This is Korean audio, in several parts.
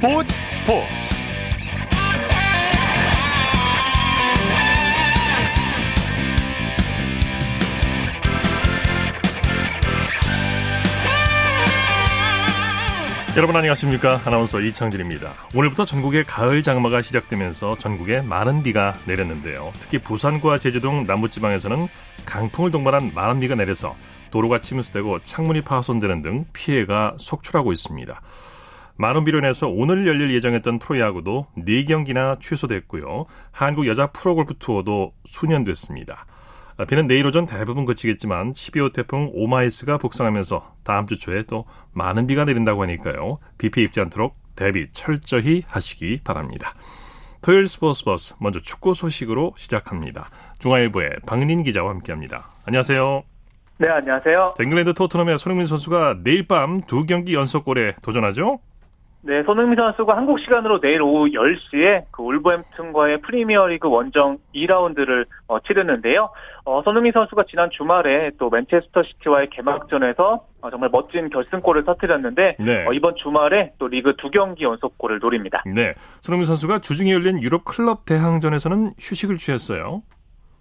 스포츠 스포츠. 여러분 안녕하십니까? 아나운서 이창진입니다. 오늘부터 전국의 가을 장마가 시작되면서 전국에 많은 비가 내렸는데요. 특히 부산과 제주도 등 남부지방에서는 강풍을 동반한 많은 비가 내려서 도로가 침수되고 창문이 파손되는 등 피해가 속출하고 있습니다 많은 비로 인해서 오늘 열릴 예정했던 프로야구도 4경기나 취소됐고요. 한국 여자 프로골프 투어도 순연됐습니다. 비는 내일 오전 대부분 그치겠지만 12호 태풍 오마이스가 북상하면서 다음 주 초에 또 많은 비가 내린다고 하니까요. 비 피해 입지 않도록 대비 철저히 하시기 바랍니다. 토요일 스포츠 버스 먼저 축구 소식으로 시작합니다. 중앙일보의 박린 기자와 함께합니다. 안녕하세요. 네, 안녕하세요. 잉글랜드 토트넘의 손흥민 선수가 내일 밤 두 경기 연속골에 도전하죠? 네, 손흥민 선수가 한국 시간으로 내일 오후 10시에 그 울버햄튼과의 프리미어리그 원정 2라운드를 어, 치르는데요. 어, 손흥민 선수가 지난 주말에 또 맨체스터 시티와의 개막전에서 어, 정말 멋진 결승골을 터뜨렸는데 네. 어, 이번 주말에 또 리그 두 경기 연속골을 노립니다. 네, 손흥민 선수가 주중에 열린 유럽 클럽 대항전에서는 휴식을 취했어요.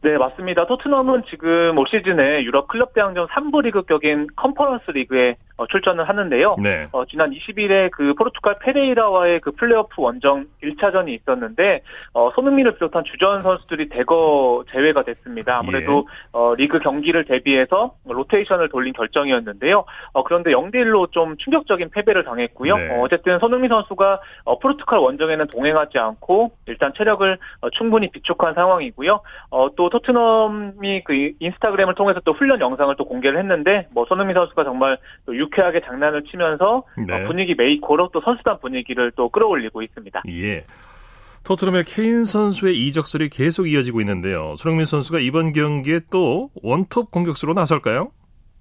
네, 맞습니다. 토트넘은 지금 올 시즌에 유럽 클럽 대항전 3부 리그 격인 컨퍼런스 리그에 어, 출전을 하는데요. 네. 어, 지난 20일에 그 포르투갈 페레이라와의 그 플레이오프 원정 1차전이 있었는데 어, 손흥민을 비롯한 주전 선수들이 대거 제외가 됐습니다. 아무래도 예. 어, 리그 경기를 대비해서 로테이션을 돌린 결정이었는데요. 어, 그런데 0대 1로 좀 충격적인 패배를 당했고요. 네. 어, 어쨌든 손흥민 선수가 어, 포르투갈 원정에는 동행하지 않고 일단 체력을 어, 충분히 비축한 상황이고요. 어, 또 토트넘이 그 인스타그램을 통해서 또 훈련 영상을 또 공개를 했는데 뭐 손흥민 선수가 정말 또 유쾌하게 장난을 치면서 네. 어, 분위기 메이커로 또 선수단 분위기를 또 끌어올리고 있습니다. 예. 토트넘의 케인 선수의 이적설이 계속 이어지고 있는데요. 손흥민 선수가 이번 경기에 또 원톱 공격수로 나설까요?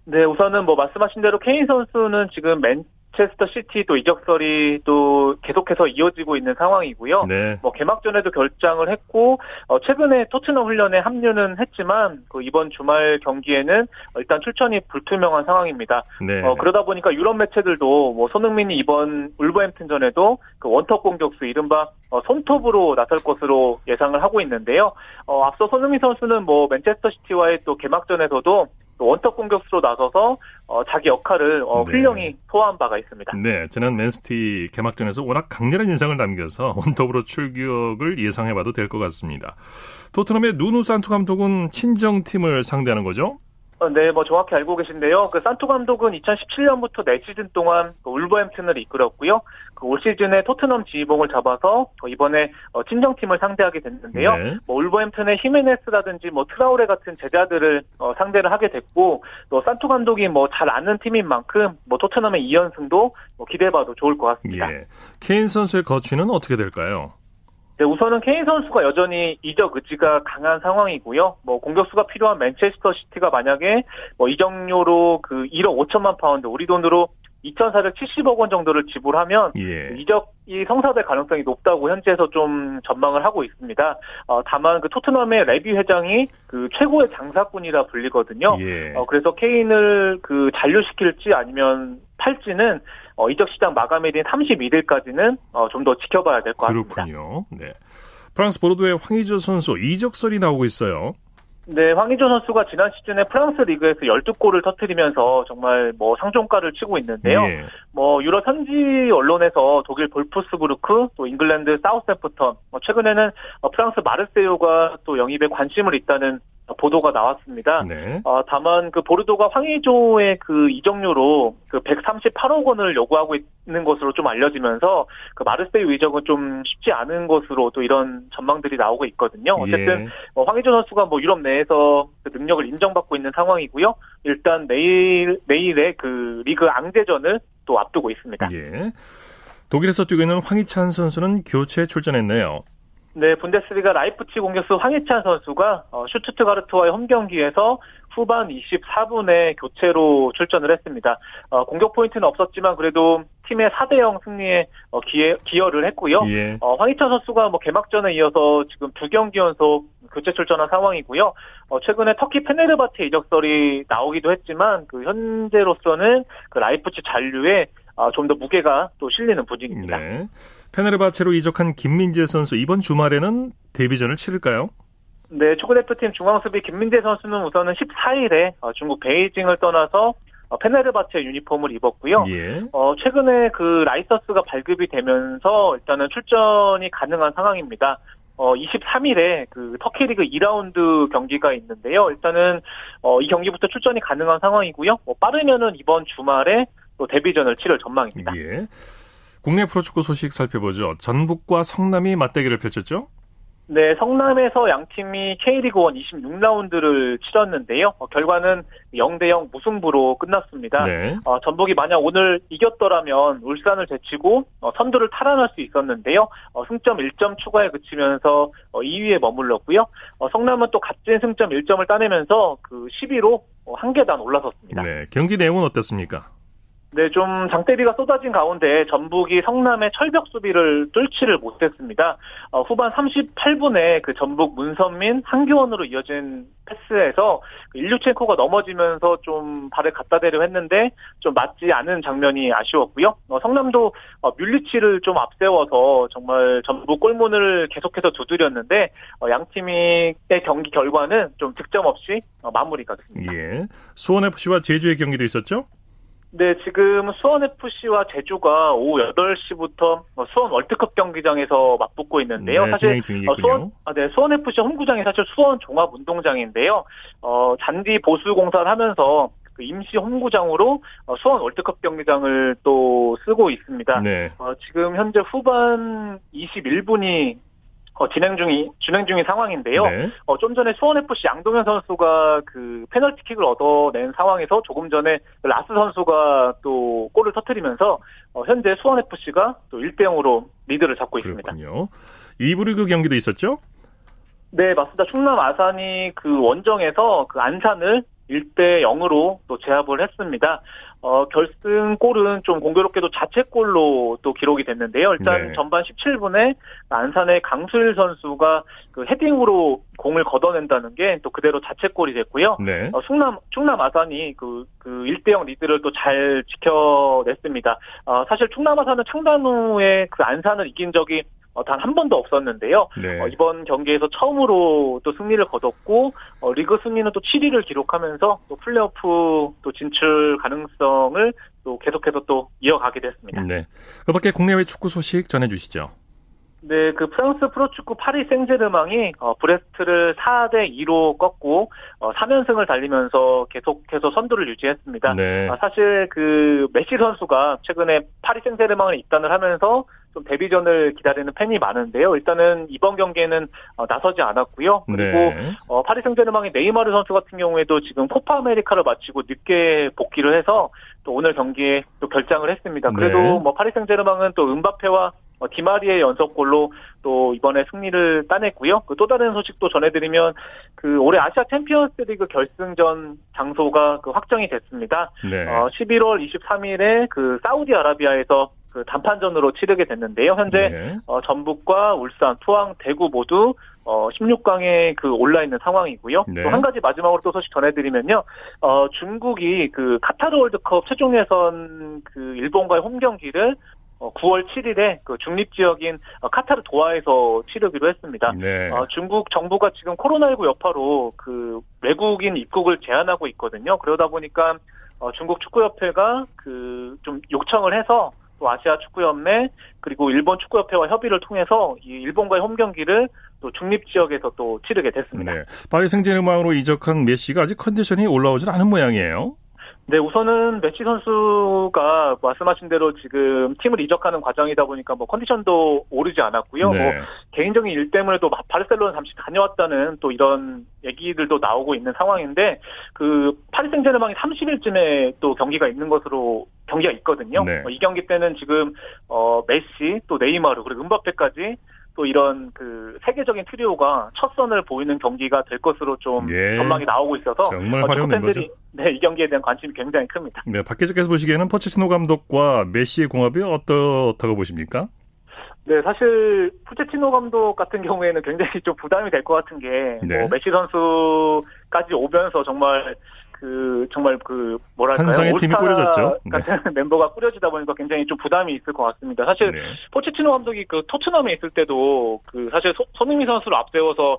네, 우선은 뭐 말씀하신 대로 케인 선수는 지금 맨 맨체스터 시티 또 이적설이 또 계속해서 이어지고 있는 상황이고요. 네. 뭐 개막전에도 결장을 했고 어 최근에 토트넘 훈련에 합류는 했지만 그 이번 주말 경기에는 일단 출전이 불투명한 상황입니다. 네. 어 그러다 보니까 유럽 매체들도 뭐 손흥민이 이번 울버햄튼전에도 그 원톱 공격수 이른바 어 손톱으로 나설 것으로 예상을 하고 있는데요. 어 앞서 손흥민 선수는 뭐 맨체스터 시티와의 또 개막전에서도 원톱 공격수로 나서서 어, 자기 역할을 어, 네. 훌륭히 소화한 바가 있습니다. 네, 지난 맨시티 개막전에서 워낙 강렬한 인상을 남겨서 원톱으로 출격을 예상해봐도 될 것 같습니다. 토트넘의 누누 산투 감독은 친정팀을 상대하는 거죠? 어, 네, 뭐 정확히 알고 계신데요. 그 산토 감독은 2017년부터 4시즌 동안 그 울버햄튼을 이끌었고요. 그 올 시즌에 토트넘 지휘봉을 잡아서 이번에 어, 친정팀을 상대하게 됐는데요. 네. 뭐 울버햄튼의 히메네스라든지 뭐 트라우레 같은 제자들을 어, 상대를 하게 됐고 또 산토 감독이 뭐 잘 아는 팀인 만큼 뭐 토트넘의 2연승도 뭐 기대해봐도 좋을 것 같습니다. 예. 케인 선수의 거취는 어떻게 될까요? 네, 우선은 케인 선수가 여전히 이적 의지가 강한 상황이고요. 뭐 공격수가 필요한 맨체스터 시티가 만약에 뭐 이적료로 그 1억 5천만 파운드 우리 돈으로 2,470억 원 정도를 지불하면 예. 이적이 성사될 가능성이 높다고 현지에서 좀 전망을 하고 있습니다. 어, 다만 그 토트넘의 레비 회장이 그 최고의 장사꾼이라 불리거든요. 예. 어, 그래서 케인을 그 잔류시킬지 아니면 팔지는 어, 이적 시장 마감일인 31일까지는 어, 좀 더 지켜봐야 될 것 같습니다. 그렇군요. 네. 프랑스 보르도의 황의조 선수 이적설이 나오고 있어요. 네, 황희조 선수가 지난 시즌에 프랑스 리그에서 12골을 터뜨리면서 정말 뭐 상종가를 치고 있는데요. 예. 뭐 유럽 현지 언론에서 독일 볼프스부르크, 또 잉글랜드 사우스햄프턴, 뭐 최근에는 프랑스 마르세유가 또 영입에 관심을 있다는 보도가 나왔습니다. 네. 어, 다만 그 보르도가 황의조의 그 이적료로 그 138억 원을 요구하고 있는 것으로 좀 알려지면서 그 마르세유 이적은 좀 쉽지 않은 것으로 또 이런 전망들이 나오고 있거든요. 예. 어쨌든 예. 뭐 황의조 선수가 뭐 유럽 내에서 그 능력을 인정받고 있는 상황이고요. 일단 내일 내일의 그 리그 앙제전을 또 앞두고 있습니다. 예. 독일에서 뛰고 있는 황희찬 선수는 교체 출전했네요. 네, 분데스리가 라이프치히 공격수 황희찬 선수가 어, 슈투트가르트와의 홈 경기에서 후반 24분에 교체로 출전을 했습니다. 어, 공격 포인트는 없었지만 그래도 팀의 4대0 승리에 어, 기여, 기여를 했고요. 예. 어, 황희찬 선수가 뭐 개막전에 이어서 지금 두 경기 연속 교체 출전한 상황이고요. 어, 최근에 터키 페네르바체 이적설이 나오기도 했지만 그 현재로서는 그 라이프치히 잔류에 아, 좀 더 무게가 또 실리는 분위기입니다. 네. 페네르바체로 이적한 김민재 선수 이번 주말에는 데뷔전을 치를까요? 네, 축구 대표팀 중앙 수비 김민재 선수는 우선은 14일에 어, 중국 베이징을 떠나서 어, 페네르바체 유니폼을 입었고요. 예. 어, 최근에 그 라이서스가 발급이 되면서 일단은 출전이 가능한 상황입니다. 어, 23일에 그 터키 리그 2라운드 경기가 있는데요. 일단은 어, 이 경기부터 출전이 가능한 상황이고요. 뭐 빠르면은 이번 주말에 또 데뷔전을 치를 전망입니다. 예. 국내 프로축구 소식 살펴보죠. 전북과 성남이 맞대결을 펼쳤죠? 네, 성남에서 양 팀이 K리그 1 26라운드를 치렀는데요. 어, 결과는 0대 0 무승부로 끝났습니다. 네. 어, 전북이 만약 오늘 이겼더라면 울산을 제치고 어, 선두를 탈환할 수 있었는데요. 어, 승점 1점 추가에 그치면서 2위에 어, 머물렀고요. 어, 성남은 또 값진 승점 1점을 따내면서 그 10위로 한 계단 올라섰습니다. 네, 경기 내용은 어땠습니까? 네, 좀 장대비가 쏟아진 가운데 전북이 성남의 철벽 수비를 뚫지를 못했습니다. 어, 후반 38분에 그 전북 문선민 한교원으로 이어진 패스에서 그 일류첸코가 넘어지면서 좀 발을 갖다 대려 했는데 좀 맞지 않은 장면이 아쉬웠고요. 어, 성남도 어, 뮬리치를 좀 앞세워서 정말 전북 골문을 계속해서 두드렸는데 어, 양 팀의 경기 결과는 좀 득점 없이 어, 마무리가 됐습니다. 예. 수원 FC와 제주의 경기도 있었죠? 네, 지금 수원FC와 제주가 오후 8시부터 수원 월드컵 경기장에서 맞붙고 있는데요. 네, 사실 어, 수원, 아, 네, 수원FC 홈구장이 사실 수원 종합운동장인데요. 어, 잔디 보수 공사를 하면서 그 임시 홈구장으로 어, 수원 월드컵 경기장을 또 쓰고 있습니다. 네. 어, 지금 현재 후반 21분이 어, 진행 중이 진행 중인 상황인데요. 네. 어, 좀 전에 수원 FC 양동현 선수가 그 페널티킥을 얻어낸 상황에서 조금 전에 라스 선수가 또 골을 터뜨리면서 어, 현재 수원 FC가 또 1대 0으로 리드를 잡고 그렇군요. 있습니다. 2부 리그 경기도 있었죠? 네, 맞습니다. 충남 아산이 그 원정에서 그 안산을 1대 0으로 또 제압을 했습니다. 어, 결승골은 좀 공교롭게도 자책골로 또 기록이 됐는데요. 일단 네. 전반 17분에 안산의 강수일 선수가 그 헤딩으로 공을 걷어낸다는 게 또 그대로 자책골이 됐고요. 네. 어, 충남, 충남 아산이 그, 그 1대 0 리드를 또 잘 지켜냈습니다. 어, 사실 충남 아산은 창단 후에 그 안산을 이긴 적이 어, 단 한 번도 없었는데요. 네. 어, 이번 경기에서 처음으로 또 승리를 거뒀고 어, 리그 순위는 또 7위를 기록하면서 또 플레이오프 또 진출 가능성을 또 계속해서 또 이어가게 됐습니다. 네. 그밖에 국내외 축구 소식 전해주시죠. 네, 그 프랑스 프로축구 파리 생제르맹이 어, 브레스트를 4대 2로 꺾고 어, 3연승을 달리면서 계속해서 선두를 유지했습니다. 네. 아, 사실 그 메시 선수가 최근에 파리 생제르맹에 입단을 하면서 좀 데뷔전을 기다리는 팬이 많은데요. 일단은 이번 경기에는 어, 나서지 않았고요. 그리고 네. 어, 파리 생제르맹의 네이마르 선수 같은 경우에도 지금 코파 아메리카를 마치고 늦게 복귀를 해서 또 오늘 경기에 또 결장을 했습니다. 그래도 네. 뭐 파리 생제르맹은 또 은바페와 어, 디마리의 연속골로 또 이번에 승리를 따냈고요. 그 또 다른 소식도 전해드리면 그 올해 아시아 챔피언스리그 결승전 장소가 그 확정이 됐습니다. 네. 어, 11월 23일에 그 사우디아라비아에서 그 단판전으로 치르게 됐는데요. 현재 네. 어, 전북과 울산, 포항, 대구 모두 어, 16강에 그 올라 있는 상황이고요. 네. 또한 가지 마지막으로 또 소식 전해드리면요. 어, 중국이 그 카타르 월드컵 최종 예선 그 일본과의 홈 경기를 9월 어, 7일에 그 중립 지역인 어, 카타르 도하에서 치르기로 했습니다. 네. 어, 중국 정부가 지금 코로나19 여파로 그 외국인 입국을 제한하고 있거든요. 그러다 보니까 어, 중국 축구협회가 그 좀 요청을 해서 또 아시아 축구연맹 그리고 일본 축구협회와 협의를 통해서 이 일본과의 홈 경기를 또 중립 지역에서 또 치르게 됐습니다. 네. 파리 생제르맹으로 이적한 메시가 아직 컨디션이 올라오질 않은 모양이에요. 네, 우선은 메시 선수가 말씀하신 대로 지금 팀을 이적하는 과정이다 보니까 뭐 컨디션도 오르지 않았고요. 네. 뭐 개인적인 일 때문에도 바르셀로나 잠시 다녀왔다는 또 이런 얘기들도 나오고 있는 상황인데 그 파리 생제르맹이 30일쯤에 또 경기가 있는 것으로 경기가 있거든요. 네. 어, 이 경기 때는 지금 어 메시 또 네이마르 그리고 음바페까지 또 이런 그 세계적인 트리오가 첫 선을 보이는 경기가 될 것으로 좀 예. 전망이 나오고 있어서 정말 어, 활용된 거죠. 네, 이 경기에 대한 관심이 굉장히 큽니다. 네, 박 기자께서 보시기에는 포체티노 감독과 메시의 궁합이 어떻다고 보십니까? 네, 사실 포체티노 감독 같은 경우에는 굉장히 좀 부담이 될 것 같은 게 네. 뭐 메시 선수까지 오면서 정말 그 정말 그 뭐랄까요 환상의 팀이 꾸려졌죠. 네. 같은 멤버가 꾸려지다 보니까 굉장히 좀 부담이 있을 것 같습니다. 사실 네. 포체티노 감독이 그 토트넘에 있을 때도 그 사실 소, 손흥민 선수를 앞세워서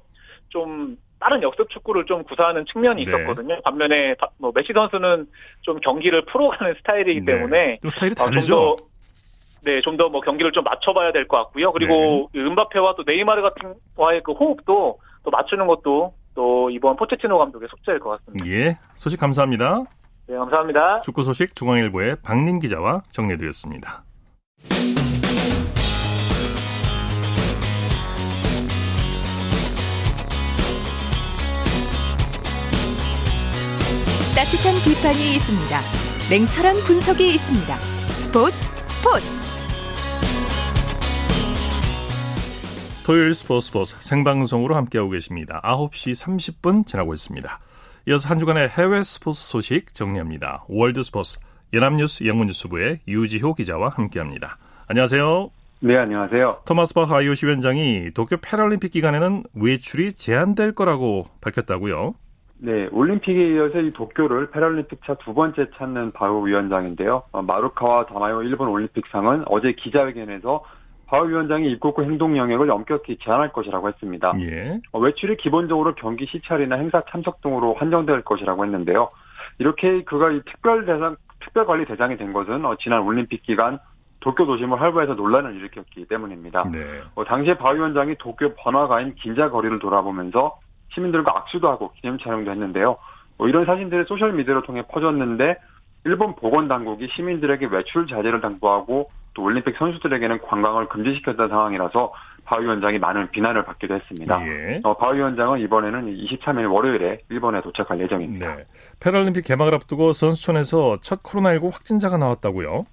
좀 빠른 역습 축구를 좀 구사하는 측면이 네. 있었거든요. 반면에 뭐 메시 선수는 좀 경기를 풀어가는 스타일이기 네. 때문에 또 스타일이 다르죠. 어, 네, 좀 더 뭐 경기를 좀 맞춰봐야 될 것 같고요. 그리고 네. 음바페와 또 네이마르 같은 와의 그 호흡도 또 맞추는 것도 또 이번 포체티노 감독의 숙제일 것 같습니다. 예, 소식 감사합니다. 네, 감사합니다. 축구 소식 중앙일보의 박민 기자와 정리해드렸습니다. 따뜻한 비판이 있습니다. 냉철한 분석이 있습니다. 스포츠 스포츠 토요일 스포츠 스포츠 생방송으로 함께하고 계십니다. 9시 30분 지나고 있습니다. 이어서 한 주간의 해외 스포츠 소식 정리합니다. 월드 스포츠 연합뉴스 영문뉴스부의 유지호 기자와 함께합니다. 안녕하세요. 네, 안녕하세요. 토마스 바흐 IOC 위원장이 도쿄 패럴림픽 기간에는 외출이 제한될 거라고 밝혔다고요? 네, 올림픽에 이어서 이 도쿄를 패럴림픽 차 두 번째 찾는 바흐 위원장인데요. 어, 마루카와 다마요 일본 올림픽상은 어제 기자회견에서 바흐 위원장이 입국 후 행동 영역을 엄격히 제한할 것이라고 했습니다. 예. 어, 외출이 기본적으로 경기 시찰이나 행사 참석 등으로 한정될 것이라고 했는데요. 이렇게 그가 이 특별 대상 특별 관리 대상이 된 것은 어, 지난 올림픽 기간 도쿄 도심을 활보해서 논란을 일으켰기 때문입니다. 네. 어, 당시에 바흐 위원장이 도쿄 번화가인 긴자 거리를 돌아보면서 시민들과 악수도 하고 기념 촬영도 했는데요. 뭐 이런 사진들이 소셜 미디어를 통해 퍼졌는데 일본 보건당국이 시민들에게 외출 자제를 당부하고 또 올림픽 선수들에게는 관광을 금지시켰던 상황이라서 바흐 위원장이 많은 비난을 받기도 했습니다. 예. 어, 바흐 위원장은 이번에는 23일 월요일에 일본에 도착할 예정입니다. 네. 패럴림픽 개막을 앞두고 선수촌에서 첫 코로나19 확진자가 나왔다고요?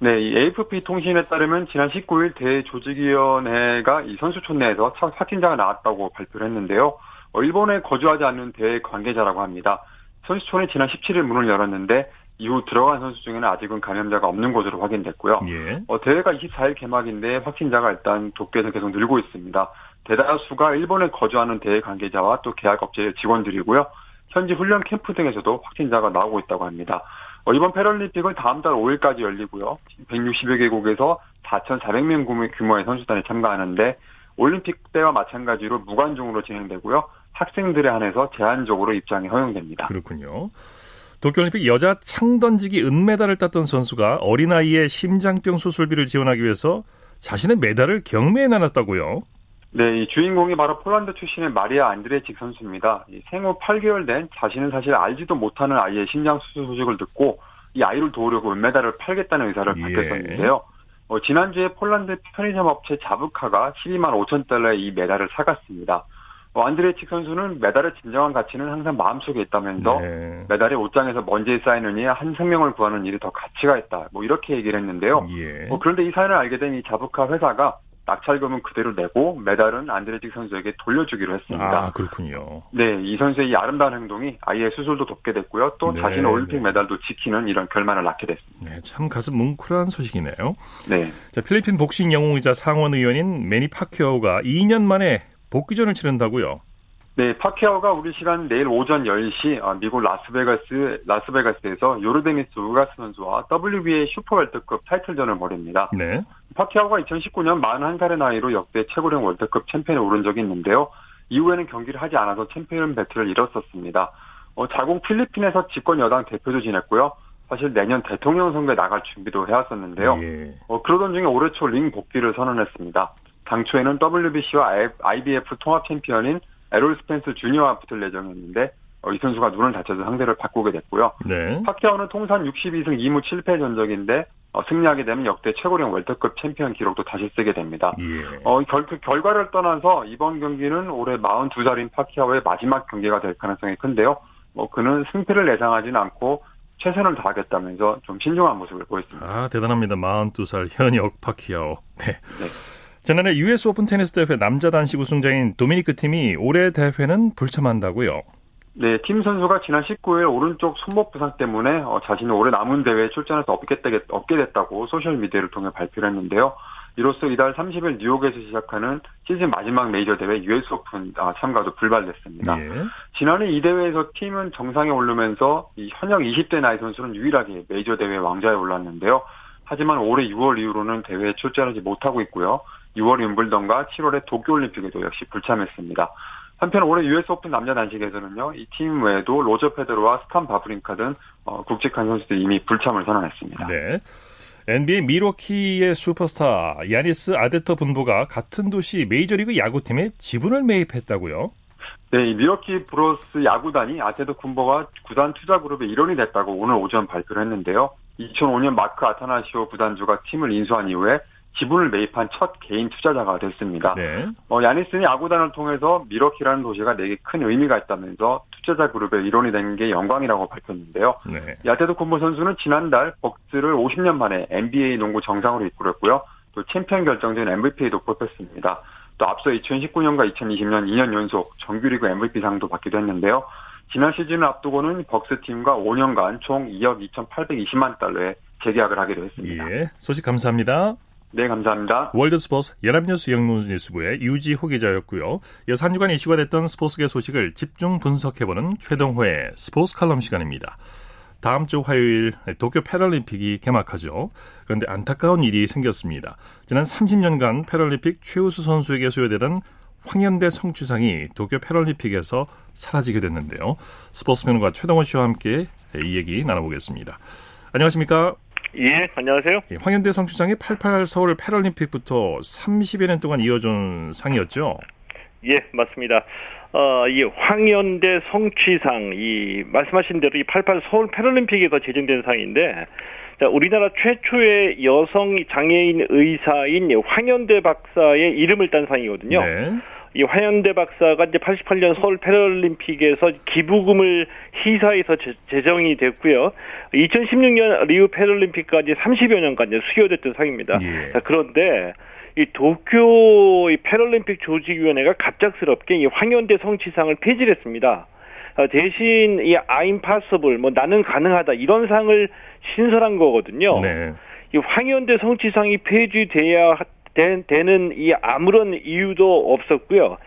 네, 이 AFP 통신에 따르면 지난 19일 대조직위원회가 이 선수촌 내에서 첫 확진자가 나왔다고 발표를 했는데요. 어, 일본에 거주하지 않는 대회 관계자라고 합니다. 선수촌이 지난 17일 문을 열었는데 이후 들어간 선수 중에는 아직은 감염자가 없는 것으로 확인됐고요. 예. 어, 대회가 24일 개막인데 확진자가 일단 도쿄에서 계속 늘고 있습니다. 대다수가 일본에 거주하는 대회 관계자와 또 계약업체 직원들이고요. 현지 훈련 캠프 등에서도 확진자가 나오고 있다고 합니다. 어, 이번 패럴림픽은 다음 달 5일까지 열리고요. 160여 개국에서 4,400명 규모의 선수단이 참가하는데 올림픽 때와 마찬가지로 무관중으로 진행되고요. 학생들에 한해서 제한적으로 입장이 허용됩니다. 그렇군요. 도쿄올림픽 여자 창던지기 은메달을 땄던 선수가 어린아이의 심장병 수술비를 지원하기 위해서 자신의 메달을 경매에 나눴다고요? 네, 이 주인공이 바로 폴란드 출신의 마리아 안드레직 선수입니다. 생후 8개월 된 자신은 사실 알지도 못하는 아이의 심장 수술 소식을 듣고 이 아이를 도우려고 은메달을 팔겠다는 의사를 예. 밝혔었는데요. 어, 지난주에 폴란드 편의점 업체 자부카가 12만 5천 달러의 이 메달을 사갔습니다. 어, 안드레이칙 선수는 메달의 진정한 가치는 항상 마음속에 있다면서 네. 메달이 옷장에서 먼지에 쌓이느니 한 생명을 구하는 일이 더 가치가 있다. 뭐 이렇게 얘기를 했는데요. 예. 어, 그런데 이 사연을 알게 된 이 자부카 회사가 낙찰금은 그대로 내고 메달은 안드레이칙 선수에게 돌려주기로 했습니다. 아 그렇군요. 네, 이 선수의 이 아름다운 행동이 아이의 수술도 돕게 됐고요. 또 네, 자신의 올림픽 네. 메달도 지키는 이런 결말을 낳게 됐습니다. 네, 참 가슴 뭉클한 소식이네요. 네. 자, 필리핀 복싱 영웅이자 상원 의원인 매니 파키아오가 2년 만에 복귀전을 치른다고요. 네, 파키아오가 우리 시간 내일 오전 10시 아, 미국 라스베가스 라스베가스에서 요르데니스 우가스 선수와 WBA 슈퍼 웰터급 타이틀전을 벌입니다. 네. 파키아오가 2019년 41살의 나이로 역대 최고령 웰터급 챔피언에 오른 적이 있는데요. 이후에는 경기를 하지 않아서 챔피언 벨트를 잃었었습니다. 어, 자국 필리핀에서 집권 여당 대표도 지냈고요. 사실 내년 대통령 선거에 나갈 준비도 해왔었는데요. 예. 어, 그러던 중에 올해 초 링 복귀를 선언했습니다. 당초에는 WBC와 IBF 통합 챔피언인 에롤 스펜스 주니어와 붙을 예정이었는데 어, 이 선수가 눈을 다쳐서 상대를 바꾸게 됐고요. 네. 파키아오는 통산 62승 2무 7패 전적인데 어, 승리하게 되면 역대 최고령 웰터급 챔피언 기록도 다시 쓰게 됩니다. 예. 어, 결, 그 결과를 떠나서 이번 경기는 올해 42살인 파키아오의 마지막 경기가 될 가능성이 큰데요. 뭐 그는 승패를 예상하지는 않고 최선을 다하겠다면서 좀 신중한 모습을 보였습니다. 아 대단합니다. 42살 현역 파키아오. 네. 네. 지난해 US 오픈 테니스 대회 남자 단식 우승자인 도미니크 팀이 올해 대회는 불참한다고요. 네, 팀 선수가 지난 19일 오른쪽 손목 부상 때문에 어, 자신이 올해 남은 대회에 출전해서 없게, 없게 됐다고 소셜미디어를 통해 발표를 했는데요. 이로써 이달 30일 뉴욕에서 시작하는 시즌 마지막 메이저 대회 US 오픈 아, 참가도 불발됐습니다. 예. 지난해 이 대회에서 팀은 정상에 오르면서 이 현역 20대 나이 선수는 유일하게 메이저 대회 왕좌에 올랐는데요. 하지만 올해 6월 이후로는 대회에 출전하지 못하고 있고요. 6월 윈블던과 7월에 도쿄올림픽에도 역시 불참했습니다. 한편 올해 US 오픈 남자 단식에서는요, 이 팀 외에도 로저 페더러와 스탄 바브링카 등 어, 굵직한 선수들이 이미 불참을 선언했습니다. 네. NBA 밀워키의 슈퍼스타 야니스 아데토쿤보가 같은 도시 메이저리그 야구팀에 지분을 매입했다고요? 네, 이 밀워키 브루어스 야구단이 아데토쿤보가 구단 투자 그룹의 일원이 됐다고 오늘 오전 발표를 했는데요. 2005년 마크 아타나시오 구단주가 팀을 인수한 이후에 지분을 매입한 첫 개인 투자자가 됐습니다. 네. 어, 야니스는 야구단을 통해서 밀워키라는 도시가 내게 큰 의미가 있다면서 투자자 그룹의 일원이 된 게 영광이라고 밝혔는데요. 네. 아데토쿤보 선수는 지난달 벅스를 50년 만에 NBA 농구 정상으로 이끌었고요. 또 챔피언 결정전 MVP에도 뽑혔습니다. 또 앞서 2019년과 2020년 2년 연속 정규리그 MVP상도 받기도 했는데요. 지난 시즌을 앞두고는 벅스 팀과 5년간 총 2억 2,820만 달러의 재계약을 하기로 했습니다. 예, 소식 감사합니다. 네, 감사합니다. 월드스포츠 연합뉴스 영문뉴스부의 유지호 기자였고요. 이어서 한 주간 이슈가 됐던 스포츠계 소식을 집중 분석해보는 최동호의 스포츠 칼럼 시간입니다. 다음 주 화요일 도쿄 패럴림픽이 개막하죠. 그런데 안타까운 일이 생겼습니다. 지난 30년간 패럴림픽 최우수 선수에게 수여되던 황현대 성취상이 도쿄 패럴림픽에서 사라지게 됐는데요. 스포츠면과 최동호 씨와 함께 이 얘기 나눠보겠습니다. 안녕하십니까? 예, 안녕하세요. 예, 황현대 성취상이 88 서울 패럴림픽부터 30여 년 동안 이어진 상이었죠? 예, 맞습니다. 어, 이 황현대 성취상, 이 말씀하신 대로 이 88 서울 패럴림픽에서 제정된 상인데, 자, 우리나라 최초의 여성 장애인 의사인 황현대 박사의 이름을 딴 상이거든요. 네. 이 화현대 박사가 이제 88년 서울 패럴림픽에서 기부금을 희사해서 제 정이 됐고요. 2016년 리우 패럴림픽까지 30여 년간 수여됐던 상입니다. 예. 자, 그런데 이 도쿄 이 패럴림픽 조직위원회가 갑작스럽게 이 황현대 성취상을 폐지를 했습니다. 어, 대신 이 possible, 뭐 나는 가능하다 이런 상을 신설한 거거든요. 네. 이 황현대 성취상이 폐지돼야 되는 이 아무런 이유도 없었고요.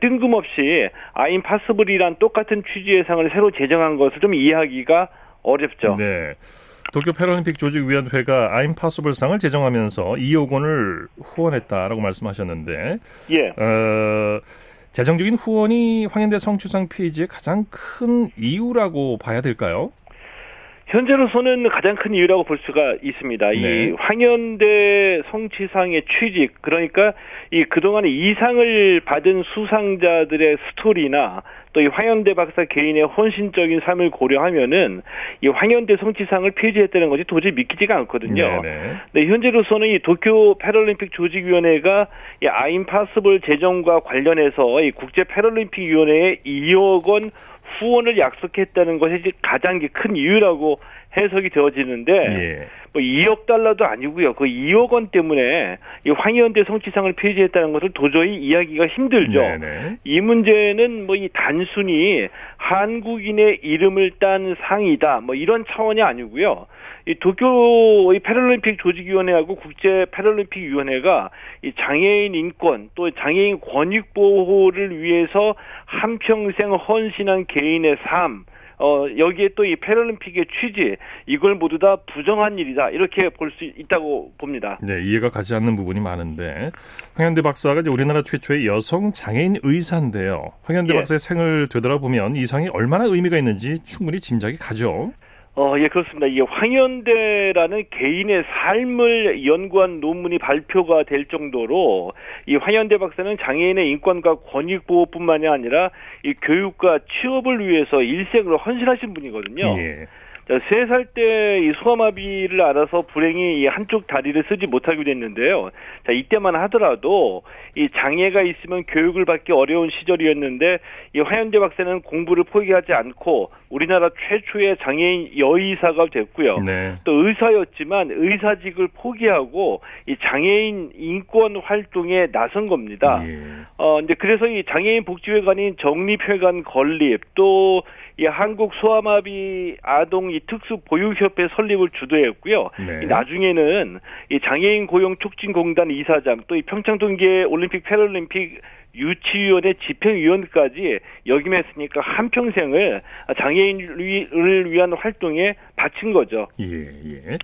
뜬금없이 아임 파스블이란 똑같은 취지의 상을 새로 제정한 것을 좀 이해하기가 어렵죠. 네. 도쿄 패럴림픽 조직위원회가 아임 파스블 상을 제정하면서 2억 원을 후원했다라고 말씀하셨는데, 예. 어, 재정적인 후원이 황현대 성추상 페이지의 가장 큰 이유라고 봐야 될까요? 현재로서는 가장 큰 이유라고 볼 수가 있습니다. 네. 이 황현대 성취상의 취직, 그러니까 이 그동안에 이상을 받은 수상자들의 스토리나 또 이 황현대 박사 개인의 헌신적인 삶을 고려하면은 이 황현대 성취상을 폐지했다는 것이 도저히 믿기지가 않거든요. 네네. 네, 현재로서는 이 도쿄 패럴림픽 조직위원회가 이 아임파스블 재정과 관련해서 이 국제 패럴림픽 위원회에 2억 원 후원을 약속했다는 것이 가장 큰 이유라고 해석이 되어지는데 예. 뭐 2억 달러도 아니고요. 그 2억 원 때문에 이 황희연대 성취상을 폐지했다는 것을 도저히 이야기가 힘들죠. 네네. 이 문제는 뭐 이 단순히 한국인의 이름을 딴 상이다. 뭐 이런 차원이 아니고요. 이 도쿄 이 패럴림픽 조직위원회하고 국제 패럴림픽 위원회가 이 장애인 인권 또 장애인 권익 보호를 위해서 한평생 헌신한 개인의 삶 어, 여기에 또 이 패럴림픽의 취지, 이걸 모두 다 부정한 일이다. 이렇게 볼 수 있다고 봅니다. 네, 이해가 가지 않는 부분이 많은데, 황현대 박사가 이제 우리나라 최초의 여성 장애인 의사인데요. 황현대 예. 박사의 생을 되돌아보면 이상이 얼마나 의미가 있는지 충분히 짐작이 가죠. 어, 예, 그렇습니다. 이 황현대라는 개인의 삶을 연구한 논문이 발표가 될 정도로 이 황현대 박사는 장애인의 인권과 권익 보호뿐만이 아니라 이 교육과 취업을 위해서 일생을 헌신하신 분이거든요. 예. 세 살 때 이 소아마비를 알아서 불행히 이 한쪽 다리를 쓰지 못하게 됐는데요. 자, 이때만 하더라도 이 장애가 있으면 교육을 받기 어려운 시절이었는데 이 화현대 박사는 공부를 포기하지 않고 우리나라 최초의 장애인 여의사가 됐고요. 네. 또 의사였지만 의사직을 포기하고 이 장애인 인권 활동에 나선 겁니다. 예. 어, 이제 그래서 이 장애인 복지회관인 정립회관 건립 또 이 한국 소아마비 아동 이 특수 보육협회 설립을 주도했고요. 네. 나중에는 이 장애인 고용 촉진공단 이사장 또 이 평창 동계 올림픽 패럴림픽 유치위원회 집행위원까지 역임했으니까 한 평생을 장애인을 위한 활동에 바친 거죠. 예, 예.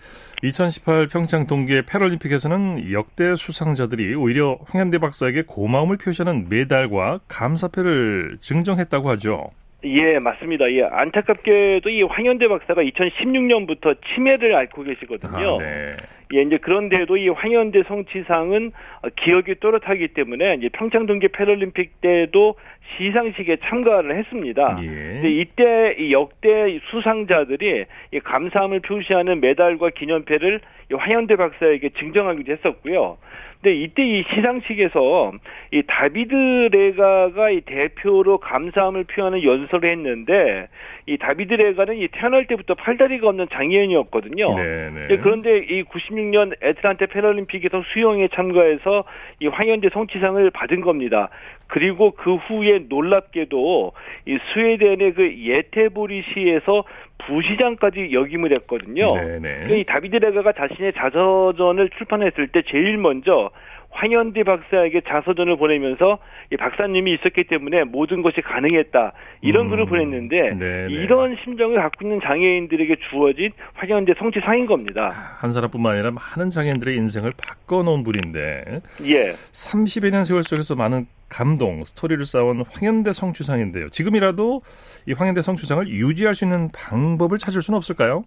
2018 평창 동계 패럴림픽에서는 역대 수상자들이 오히려 황현대 박사에게 고마움을 표시하는 메달과 감사패를 증정했다고 하죠. 예, 맞습니다. 예, 안타깝게도 이 황현대 박사가 2016년부터 치매를 앓고 계시거든요. 아, 네. 예, 이제 그런데도 이 황현대 성취상은 기억이 또렷하기 때문에 이제 평창 동계 패럴림픽 때도 시상식에 참가를 했습니다. 예. 근데 이때 이 역대 수상자들이 이 감사함을 표시하는 메달과 기념패를 이 황현대 박사에게 증정하기도 했었고요. 근데 이때 이 시상식에서 이 다비드 레가가 이 대표로 감사함을 표하는 연설을 했는데 이 다비드 레가는 이 태어날 때부터 팔다리가 없는 장애인이었거든요. 네네. 네. 그런데 이 96년 애틀란타 패럴림픽에서 수영에 참가해서 이 황현대 성취상을 받은 겁니다. 그리고 그 후에 놀랍게도 이 스웨덴의 그 예테보리 시에서 부시장까지 역임을 했거든요. 네네. 이 다비드 레가가 자신의 자서전을 출판했을 때 제일 먼저 황현대 박사에게 자서전을 보내면서 이 박사님이 있었기 때문에 모든 것이 가능했다 이런 음, 글을 보냈는데 네네. 이런 심정을 갖고 있는 장애인들에게 주어진 황현대 성취상인 겁니다. 한 사람뿐만 아니라 많은 장애인들의 인생을 바꿔놓은 분인데 예. 30여 년 세월 속에서 많은 감동, 스토리를 쌓은 황현대 성취상인데요. 지금이라도 이 황현대 성취상을 유지할 수 있는 방법을 찾을 수는 없을까요?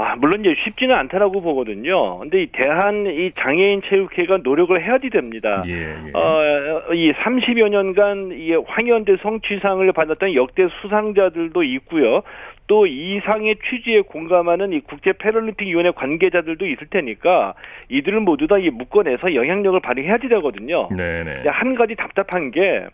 아, 물론 이제 쉽지는 않다라고 보거든요. 근데 이 대한 이 장애인 체육회가 노력을 해야지 됩니다. 예, 예. 어, 이 30여 년간 이 황현대 성취상을 받았던 역대 수상자들도 있고요. 또 이상의 취지에 공감하는 이 국제 패럴림픽 위원회 관계자들도 있을 테니까 이들을 모두 다 이 묶어내서 영향력을 발휘해야 되거든요. 네 네. 한 가지 답답한 게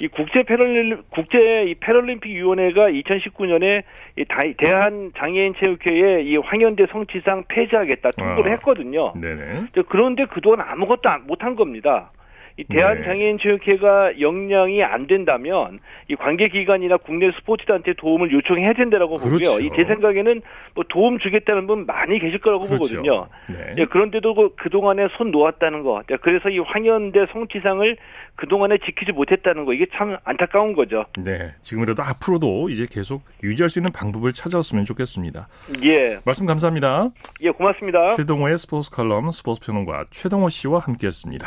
이 국제 패럴림 국제 이 패럴림픽 위원회가 2019년에 이 대한 장애인 체육회에 이 황현대 성취상 폐지하겠다 통보를 아, 했거든요. 네네. 그런데 그동안 아무것도 못한 겁니다. 이 대한장애인체육회가 네. 역량이 안 된다면 이 관계기관이나 국내 스포츠단체 도움을 요청해야 된다라고 그렇죠. 보고요. 이 제 생각에는 뭐 도움 주겠다는 분 많이 계실 거라고 그렇죠. 보거든요. 네. 예, 그런데도 그, 그동안에 손 놓았다는 거. 그래서 이 황현대 성취상을 그 동안에 지키지 못했다는 거 이게 참 안타까운 거죠. 네. 지금이라도 앞으로도 이제 계속 유지할 수 있는 방법을 찾아왔으면 좋겠습니다. 예. 말씀 감사합니다. 예, 고맙습니다. 최동호의 스포츠 칼럼 스포츠 평론가 최동호 씨와 함께했습니다.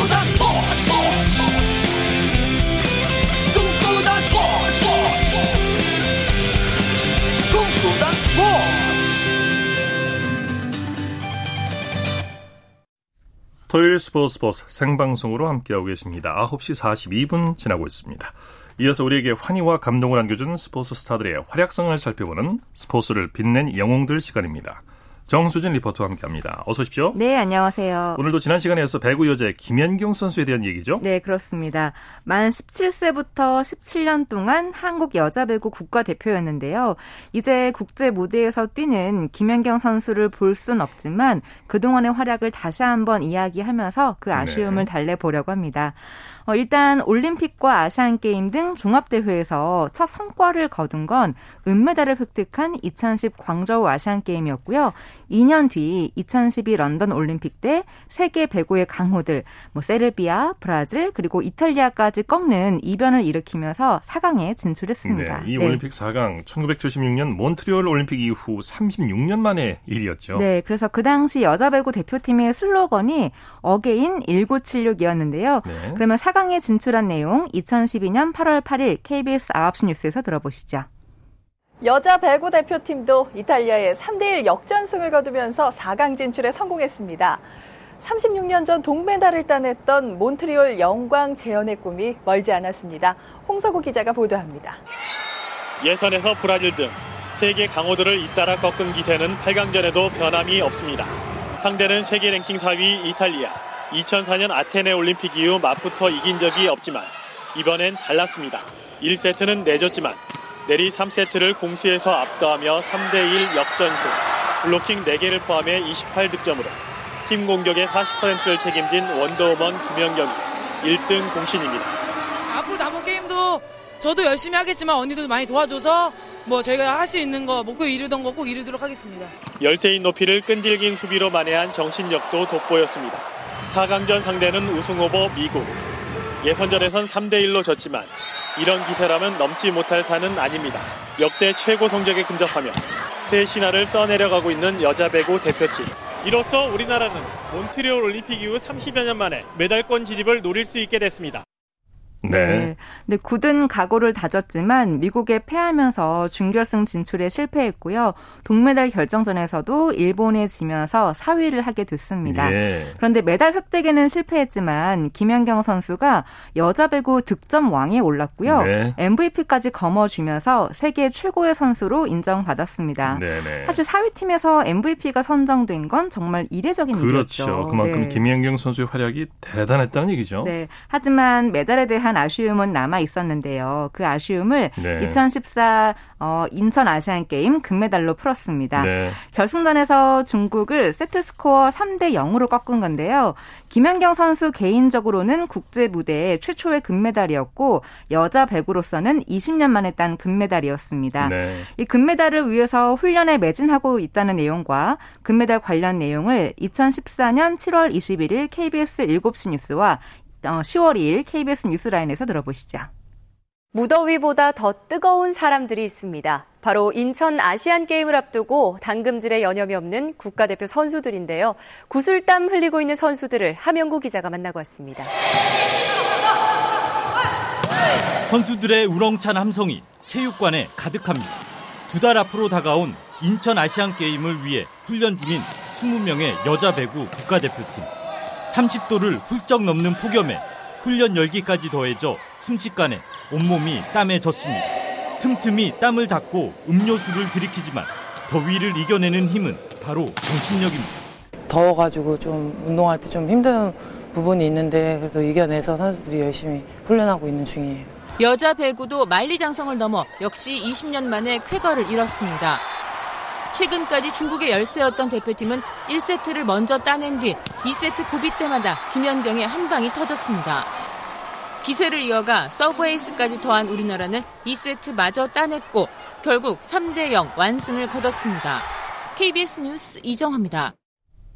토요일 스포츠 스포츠 생방송으로 함께하고 계십니다. 9시 42분 지나고 있습니다. 이어서 우리에게 환희와 감동을 안겨준 스포츠 스타들의 활약성을 살펴보는 스포츠를 빛낸 영웅들 시간입니다. 정수진 리포터와 함께합니다. 어서 오십시오. 네, 안녕하세요. 오늘도 지난 시간에 서 배구 여제 김연경 선수에 대한 얘기죠? 네, 그렇습니다. 만 17세부터 17년 동안 한국 여자 배구 국가대표였는데요. 이제 국제 무대에서 뛰는 김연경 선수를 볼 순 없지만 그동안의 활약을 다시 한번 이야기하면서 그 아쉬움을 네. 달래보려고 합니다. 어, 일단 올림픽과 아시안 게임 등 종합 대회에서 첫 성과를 거둔 건 은메달을 획득한 2010 광저우 아시안 게임이었고요. 2년 뒤 2012 런던 올림픽 때 세계 배구의 강호들 뭐 세르비아, 브라질 그리고 이탈리아까지 꺾는 이변을 일으키면서 4강에 진출했습니다. 네, 이 네. 올림픽 4강 1976년 몬트리올 올림픽 이후 36년 만의 일이었죠. 네, 그래서 그 당시 여자 배구 대표팀의 슬로건이 Again 1976이었는데요. 네. 그러면 4 강에 진출한 내용 2012년 8월 8일 KBS 9시 뉴스에서 들어보시죠. 여자 배구 대표팀도 이탈리아의 3대1 역전승을 거두면서 4강 진출에 성공했습니다. 36년 전 동메달을 따냈던 몬트리올 영광 재현의 꿈이 멀지 않았습니다. 홍석우 기자가 보도합니다. 예선에서 브라질 등 세계 강호들을 잇따라 꺾은 기세는 8강전에도 변함이 없습니다. 상대는 세계 랭킹 4위 이탈리아. 2004년 아테네 올림픽 이후 맞붙어 이긴 적이 없지만 이번엔 달랐습니다. 1세트는 내줬지만 내리 3세트를 공수에서 압도하며 3대1 역전승, 블로킹 4개를 포함해 28득점으로 팀 공격의 40%를 책임진 원더우먼 김연경이 1등 공신입니다. 앞으로 남은 게임도 저도 열심히 하겠지만 언니도 많이 도와줘서 뭐 저희가 할 수 있는 거 목표 이루던 거 꼭 이루도록 하겠습니다. 열세인 높이를 끈질긴 수비로 만회한 정신력도 돋보였습니다. 4강전 상대는 우승 후보 미국. 예선전에선 3대1로 졌지만 이런 기세라면 넘지 못할 산은 아닙니다. 역대 최고 성적에 근접하며 새 신화를 써내려가고 있는 여자 배구 대표팀. 이로써 우리나라는 몬트리올 올림픽 이후 30여 년 만에 메달권 진입을 노릴 수 있게 됐습니다. 네. 네. 굳은 각오를 다졌지만 미국에 패하면서 준결승 진출에 실패했고요. 동메달 결정전에서도 일본에 지면서 4위를 하게 됐습니다. 예. 그런데 메달 획득에는 실패했지만 김연경 선수가 여자 배구 득점 왕에 올랐고요. 네. MVP까지 거머쥐면서 세계 최고의 선수로 인정받았습니다. 네네. 네. 사실 4위 팀에서 MVP가 선정된 건 정말 이례적인 그렇죠. 일이었죠. 그만큼 네. 김연경 선수의 활약이 대단했다는 얘기죠. 네. 하지만 메달에 대한 듯한 아쉬움은 남아 있었는데요. 그 아쉬움을 네. 2014 어, 인천 아시안 게임 금메달로 풀었습니다. 네. 결승전에서 중국을 세트 스코어 3대 0으로 꺾은 건데요. 김연경 선수 개인적으로는 국제 무대 최초의 금메달이었고 여자 배구로서는 20년 만에 딴 금메달이었습니다. 네. 이 금메달을 위해서 훈련에 매진하고 있다는 내용과 금메달 관련 내용을 2014년 7월 21일 KBS 7시 뉴스와 10월 어, 2일 KBS 뉴스라인에서 들어보시죠. 무더위보다 더 뜨거운 사람들이 있습니다. 바로 인천 아시안 게임을 앞두고 당금질에 여념이 없는 국가대표 선수들인데요. 구슬땀 흘리고 있는 선수들을 하명구 기자가 만나고 왔습니다. 선수들의 우렁찬 함성이 체육관에 가득합니다. 두 달 앞으로 다가온 인천 아시안 게임을 위해 훈련 중인 20명의 여자 배구 국가대표팀. 30도를 훌쩍 넘는 폭염에 훈련 열기까지 더해져 순식간에 온몸이 땀에 젖습니다. 틈틈이 땀을 닦고 음료수를 들이키지만 더위를 이겨내는 힘은 바로 정신력입니다. 더워가지고 좀 운동할 때 좀 힘든 부분이 있는데 그래도 이겨내서 선수들이 열심히 훈련하고 있는 중이에요. 여자 배구도 만리장성을 넘어 역시 20년 만에 쾌거를 이뤘습니다. 최근까지 중국의 열세였던 대표팀은 1세트를 먼저 따낸 뒤 2세트 고비 때마다 김연경의 한 방이 터졌습니다. 기세를 이어가 서브에이스까지 더한 우리나라는 2세트 마저 따냈고 결국 3대 0 완승을 거뒀습니다. KBS 뉴스 이정화입니다.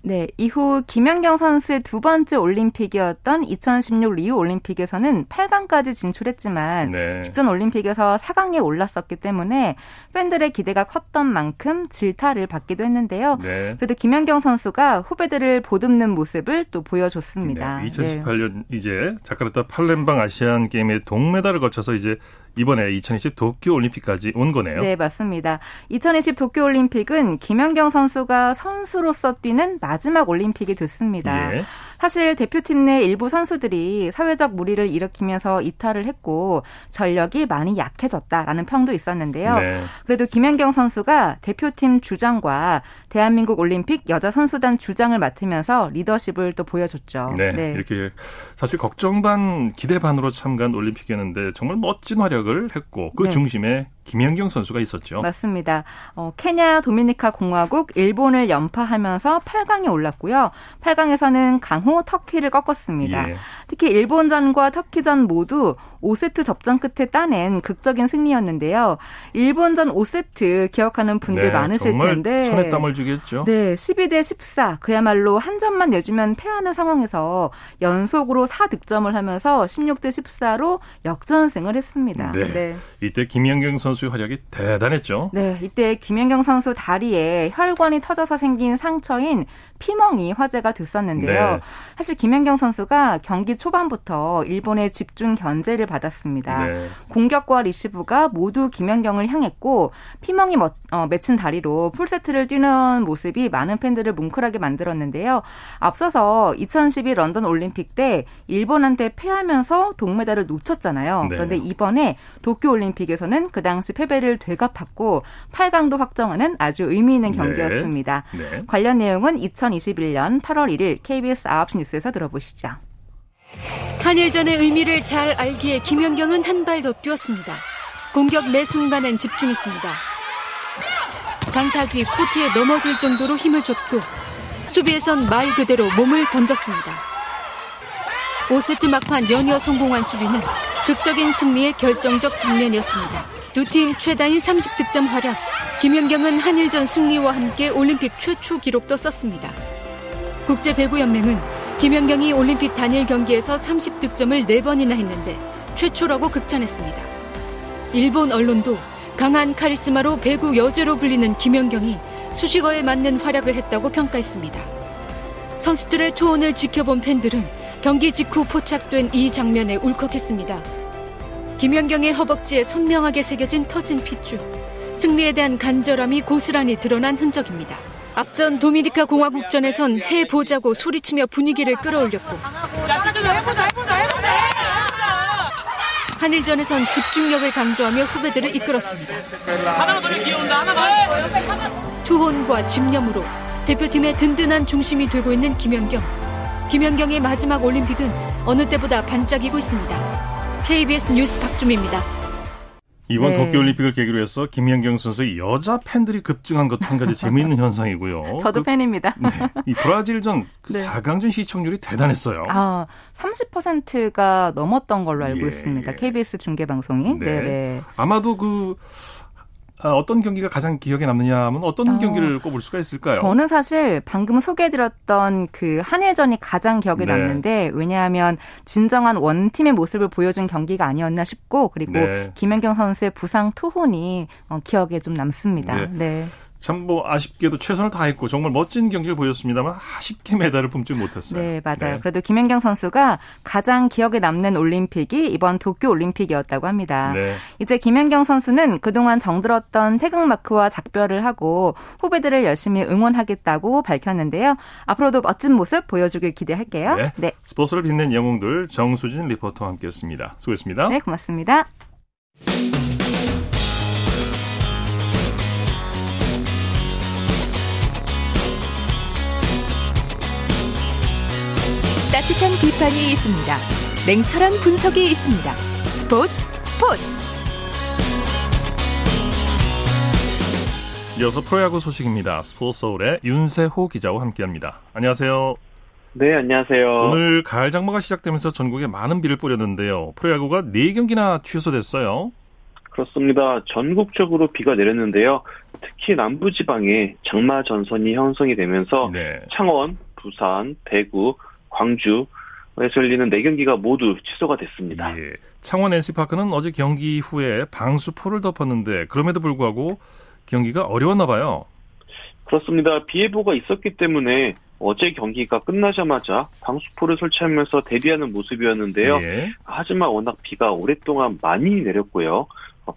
네, 이후 김연경 선수의 두 번째 올림픽이었던 2016 리우 올림픽에서는 8강까지 진출했지만 네. 직전 올림픽에서 4강에 올랐었기 때문에 팬들의 기대가 컸던 만큼 질타를 받기도 했는데요. 네. 그래도 김연경 선수가 후배들을 보듬는 모습을 또 보여줬습니다. 네, 2018년 네. 이제 자카르타 팔렘방 아시안 게임의 동메달을 거쳐서 이제 이번에 2020 도쿄 올림픽까지 온 거네요. 네, 맞습니다. 2020 도쿄 올림픽은 김연경 선수가 선수로서 뛰는 마지막 올림픽이 됐습니다. 예. 사실 대표팀 내 일부 선수들이 사회적 무리를 일으키면서 이탈을 했고 전력이 많이 약해졌다라는 평도 있었는데요. 네. 그래도 김연경 선수가 대표팀 주장과 대한민국 올림픽 여자 선수단 주장을 맡으면서 리더십을 또 보여줬죠. 네, 네. 이렇게 사실 걱정 반 기대 반으로 참가한 올림픽이었는데 정말 멋진 활약을 했고 그 네. 중심에 김연경 선수가 있었죠. 맞습니다. 어, 케냐 도미니카 공화국 일본을 연파하면서 8강에 올랐고요. 8강에서는 강호 터키를 꺾었습니다. 예. 특히 일본전과 터키전 모두 5세트 접전 끝에 따낸 극적인 승리였는데요. 일본전 5세트 기억하는 분들 네, 많으실 텐데 손에 땀을 주겠죠. 네, 12대 14 그야말로 한 점만 내주면 패하는 상황에서 연속으로 4득점을 하면서 16대 14로 역전승을 했습니다. 네. 네. 이때 김연경 선수의 활약이 대단했죠. 네, 이때 김연경 선수 다리에 혈관이 터져서 생긴 상처인 피멍이 화제가 됐었는데요. 네. 사실 김연경 선수가 경기 초반부터 일본의 집중 견제를 받았습니다. 네. 공격과 리시브가 모두 김연경을 향했고 피멍이 멋, 어, 맺힌 다리로 풀세트를 뛰는 모습이 많은 팬들을 뭉클하게 만들었는데요. 앞서서 2012 런던 올림픽 때 일본한테 패하면서 동메달을 놓쳤잖아요. 네. 그런데 이번에 도쿄 올림픽에서는 그 당시 패배를 되갚았고 8강도 확정하는 아주 의미 있는 네. 경기였습니다. 네. 관련 내용은 2021년 8월 1일 KBS 9시 뉴스에서 들어보시죠. 한일전의 의미를 잘 알기에 김연경은 한 발 더 뛰었습니다. 공격 매 순간엔 집중했습니다. 강타 뒤 코트에 넘어질 정도로 힘을 줬고 수비에선 말 그대로 몸을 던졌습니다. 5세트 막판 연이어 성공한 수비는 극적인 승리의 결정적 장면이었습니다. 두 팀 최다인 30득점 활약. 김연경은 한일전 승리와 함께 올림픽 최초 기록도 썼습니다. 국제 배구 연맹은 김연경이 올림픽 단일 경기에서 30득점을 4번이나 했는데 최초라고 극찬했습니다. 일본 언론도 강한 카리스마로 배구 여제로 불리는 김연경이 수식어에 맞는 활약을 했다고 평가했습니다. 선수들의 투혼을 지켜본 팬들은 경기 직후 포착된 이 장면에 울컥했습니다. 김연경의 허벅지에 선명하게 새겨진 터진 핏줄. 승리에 대한 간절함이 고스란히 드러난 흔적입니다. 앞선 도미니카 공화국전에선 해보자고 소리치며 분위기를 끌어올렸고 한일전에선 집중력을 강조하며 후배들을 이끌었습니다. 투혼과 집념으로 대표팀의 든든한 중심이 되고 있는 김연경. 김연경의 마지막 올림픽은 어느 때보다 반짝이고 있습니다. KBS 뉴스 박주미입니다. 이번 네. 도쿄올림픽을 계기로 해서 김연경 선수의 여자 팬들이 급증한 것도 한 가지 재미있는 현상이고요. 저도 그, 팬입니다. 네, 이 브라질전 그 네. 4강전 시청률이 대단했어요. 아, 30%가 넘었던 걸로 알고 예, 있습니다. 예. KBS 중계방송이. 네. 네. 아마도 그 아, 어떤 경기가 가장 기억에 남느냐 하면 어떤 어, 경기를 꼽을 수가 있을까요? 저는 사실 방금 소개해드렸던 그 한일전이 가장 기억에 네. 남는데 왜냐하면 진정한 원팀의 모습을 보여준 경기가 아니었나 싶고 그리고 네. 김연경 선수의 부상 투혼이 어, 기억에 좀 남습니다. 네. 네. 참뭐 아쉽게도 최선을 다했고 정말 멋진 경기를 보였습니다만 아쉽게 메달을 뿜지 못했어요. 네, 맞아요. 네. 그래도 김연경 선수가 가장 기억에 남는 올림픽이 이번 도쿄 올림픽이었다고 합니다. 네. 이제 김연경 선수는 그동안 정들었던 태극 마크와 작별을 하고 후배들을 열심히 응원하겠다고 밝혔는데요. 앞으로도 멋진 모습 보여주길 기대할게요. 네. 네. 스포츠를 빛낸 영웅들 정수진 리포터와 함께했습니다. 수고했습니다. 네, 고맙습니다. 따뜻한 비판이 있습니다. 냉철한 분석이 있습니다. 스포츠 스포츠. 이어서 프로야구 소식입니다. 스포츠 서울의 윤세호 기자와 함께합니다. 안녕하세요. 네, 안녕하세요. 오늘 가을 장마가 시작되면서 전국에 많은 비를 뿌렸는데요. 프로야구가 4경기나 취소됐어요. 그렇습니다. 전국적으로 비가 내렸는데요. 특히 남부지방에 장마 전선이 형성이 되면서 네. 창원, 부산, 대구, 광주 에서 열리는 4경기가 모두 취소가 됐습니다. 예. 창원 NC파크는 어제 경기 후에 방수포를 덮었는데 그럼에도 불구하고 경기가 어려웠나 봐요. 그렇습니다. 비 예보가 있었기 때문에 어제 경기가 끝나자마자 방수포를 설치하면서 대비하는 모습이었는데요. 예. 하지만 워낙 비가 오랫동안 많이 내렸고요.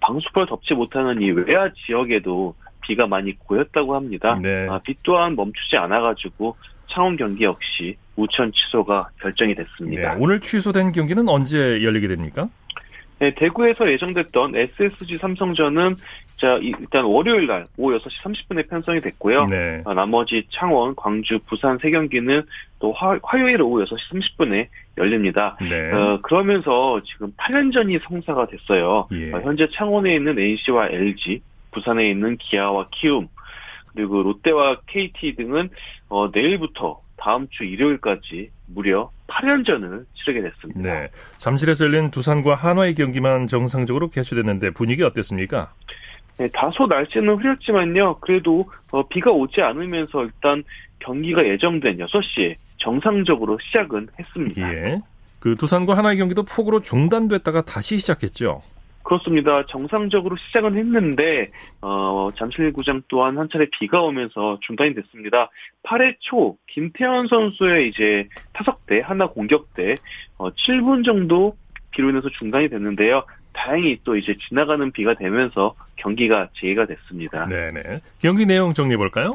방수포를 덮지 못하는 이 외야 지역에도 비가 많이 고였다고 합니다. 네. 아, 비 또한 멈추지 않아가지고 창원 경기 역시 우천 취소가 결정이 됐습니다. 네, 오늘 취소된 경기는 언제 열리게 됩니까? 네, 대구에서 예정됐던 SSG 삼성전은 자 일단 월요일 날 오후 6시 30분에 편성이 됐고요. 네. 아, 나머지 창원, 광주, 부산 세 경기는 또 화, 화요일 오후 6시 30분에 열립니다. 네. 어, 그러면서 지금 8연전이 성사가 됐어요. 예. 어, 현재 창원에 있는 NC와 LG, 부산에 있는 기아와 키움, 그리고 롯데와 KT 등은 어, 내일부터 다음 주 일요일까지 무려 8연전을 치르게 됐습니다. 네. 잠실에서 열린 두산과 한화의 경기만 정상적으로 개최됐는데 분위기 어땠습니까? 네, 다소 날씨는 흐렸지만요. 그래도 어, 비가 오지 않으면서 일단 경기가 예정된 6시에 정상적으로 시작은 했습니다. 예. 그 두산과 한화의 경기도 폭우로 중단됐다가 다시 시작했죠. 그렇습니다. 정상적으로 시작은 했는데 어, 잠실구장 또한 한 차례 비가 오면서 중단이 됐습니다. 8회 초 김태현 선수의 이제 타석 대 하나 공격 대 어, 7분 정도 비로 인해서 중단이 됐는데요. 다행히 또 이제 지나가는 비가 되면서 경기가 재개가 됐습니다. 네네. 경기 내용 정리해 볼까요?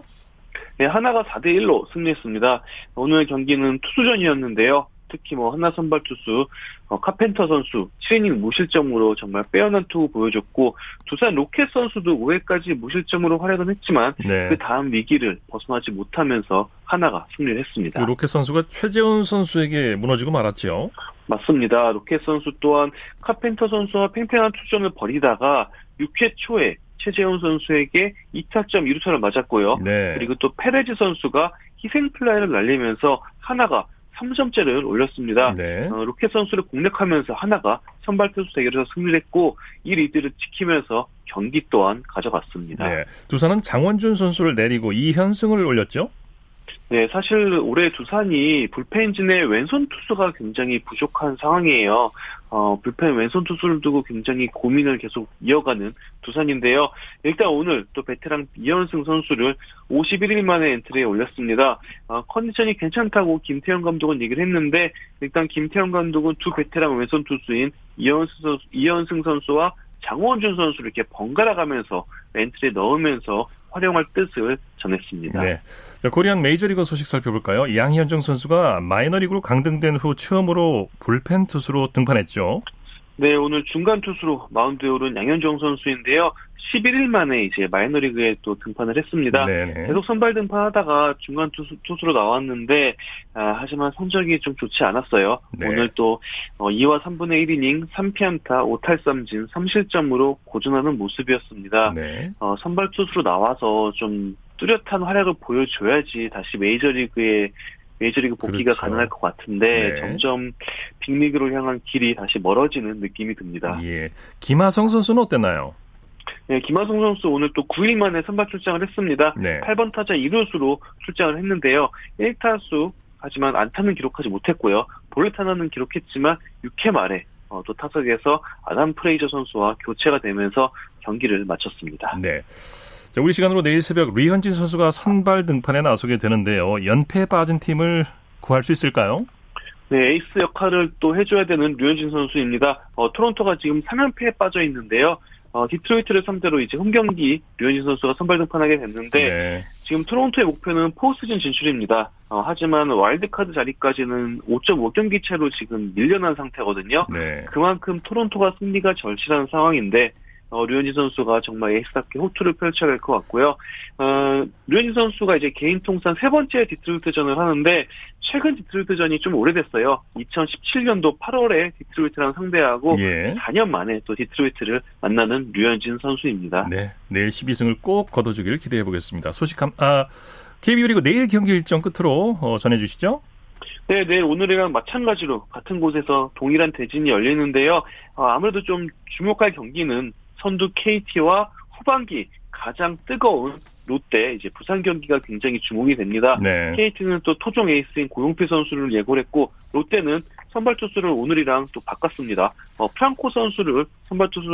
네, 하나가 4대 1로 승리했습니다. 오늘 경기는 투수전이었는데요. 특히 뭐 한화 선발 투수 어, 카펜터 선수 7이닝 무실점으로 정말 빼어난 투구 보여줬고 두산 로켓 선수도 5회까지 무실점으로 활약은 했지만 네. 그 다음 위기를 벗어나지 못하면서 한화가 승리를 했습니다. 그 로켓 선수가 최재훈 선수에게 무너지고 말았죠. 맞습니다. 로켓 선수 또한 카펜터 선수와 팽팽한 투수전을 벌이다가 6회 초에 최재훈 선수에게 2타점 2루타를 맞았고요. 네. 그리고 또 페레즈 선수가 희생 플라이를 날리면서 한화가 3점째를 올렸습니다. 네. 어, 로켓 선수를 공략하면서 한화가 선발 투수 대결에서 승리를 했고 이 리드를 지키면서 경기 또한 가져갔습니다. 네. 두산은 장원준 선수를 내리고 이현승을 올렸죠? 네, 사실 올해 두산이 불펜진의 왼손 투수가 굉장히 부족한 상황이에요. 어, 불펜 왼손 투수를 두고 굉장히 고민을 계속 이어가는 두산인데요. 일단 오늘 또 베테랑 이현승 선수를 51일 만에 엔트리에 올렸습니다. 어, 컨디션이 괜찮다고 김태형 감독은 얘기를 했는데 일단 김태형 감독은 두 베테랑 왼손 투수인 이현승, 선수, 이현승 선수와 장원준 선수를 이렇게 번갈아 가면서 엔트리에 넣으면서 활용할 뜻을 전했습니다. 네. 자, 코리안 메이저리그 소식 살펴볼까요? 양현종 선수가 마이너리그로 강등된 후 처음으로 불펜 투수로 등판했죠. 네, 오늘 중간 투수로 마운드에 오른 양현종 선수인데요. 11일 만에 이제 마이너리그에 또 등판을 했습니다. 네네. 계속 선발 등판하다가 중간 투수, 투수로 나왔는데 아, 하지만 성적이 좀 좋지 않았어요. 네. 오늘 또 어, 2와 3분의 1이닝 3피안타 5탈삼진 3실점으로 고전하는 모습이었습니다. 네. 어, 선발 투수로 나와서 좀 뚜렷한 활약을 보여줘야지 다시 메이저리그에 메이저리그 복귀가 그렇죠. 가능할 것 같은데 네. 점점 빅리그로 향한 길이 다시 멀어지는 느낌이 듭니다. 예. 김하성 선수는 어땠나요? 네, 김하성 선수 오늘 또 9일 만에 선발 출장을 했습니다. 네. 8번 타자 1루수로 출장을 했는데요. 1타수 하지만 안타는 기록하지 못했고요. 볼넷 하나는 기록했지만 6회 말에 어, 또 타석에서 아담 프레이저 선수와 교체가 되면서 경기를 마쳤습니다. 네. 자, 우리 시간으로 내일 새벽 리현진 선수가 선발 등판에 나서게 되는데요. 연패에 빠진 팀을 구할 수 있을까요? 네, 에이스 역할을 또 해줘야 되는 류현진 선수입니다. 어, 토론토가 지금 3연패에 빠져 있는데요. 어, 디트로이트를 상대로 이제 홈 경기 류현진 선수가 선발 등판하게 됐는데 네. 지금 토론토의 목표는 포스트시즌 진출입니다. 어, 하지만 와일드카드 자리까지는 5.5경기 차로 지금 밀려난 상태거든요. 네. 그만큼 토론토가 승리가 절실한 상황인데 어, 류현진 선수가 정말 에이스답게 호투를 펼쳐야 할것 같고요. 어, 류현진 선수가 이제 개인 통산 세 번째 디트로이트전을 하는데 최근 디트로이트전이 좀 오래됐어요. 2017년도 8월에 디트로이트랑 상대하고 예. 4년 만에 또 디트로이트를 만나는 류현진 선수입니다. 네, 내일 12승을 꼭 거둬주길 기대해 보겠습니다. 소식 한, 아, KBO 리그 내일 경기 일정 끝으로 어, 전해주시죠. 네, 네, 오늘이랑 마찬가지로 같은 곳에서 동일한 대진이 열리는데요. 어, 아무래도 좀 주목할 경기는 선두 KT와 후반기 가장 뜨거운 롯데 이제 부산 경기가 굉장히 주목이 됩니다. 네. KT는 또 토종 에이스인 고영표 선수를 예고를 했고 롯데는 선발 투수를 오늘이랑 또 바꿨습니다. 어, 프랑코 선수를 선발 투수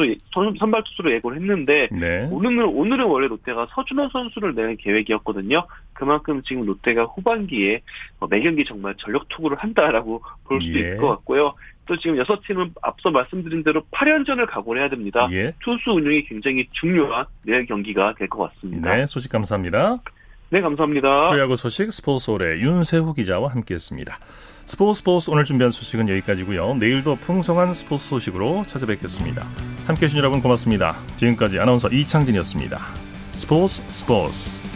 선발 투수로 예고를 했는데 네. 오늘은 오늘은 원래 롯데가 서준원 선수를 내는 계획이었거든요. 그만큼 지금 롯데가 후반기에 어, 매 경기 정말 전력 투구를 한다라고 볼 수 있을 예. 것 같고요. 또 지금 여섯 팀은 앞서 말씀드린 대로 8연전을 각오를 해야 됩니다. 예. 투수 운영이 굉장히 중요한 내일 경기가 될 것 같습니다. 네, 소식 감사합니다. 네, 감사합니다. 프로야구 소식 스포츠홀의 윤세호 기자와 함께했습니다. 스포츠 스포츠 오늘 준비한 소식은 여기까지고요. 내일도 풍성한 스포츠 소식으로 찾아뵙겠습니다. 함께해 주신 여러분 고맙습니다. 지금까지 아나운서 이창진이었습니다. 스포츠 스포츠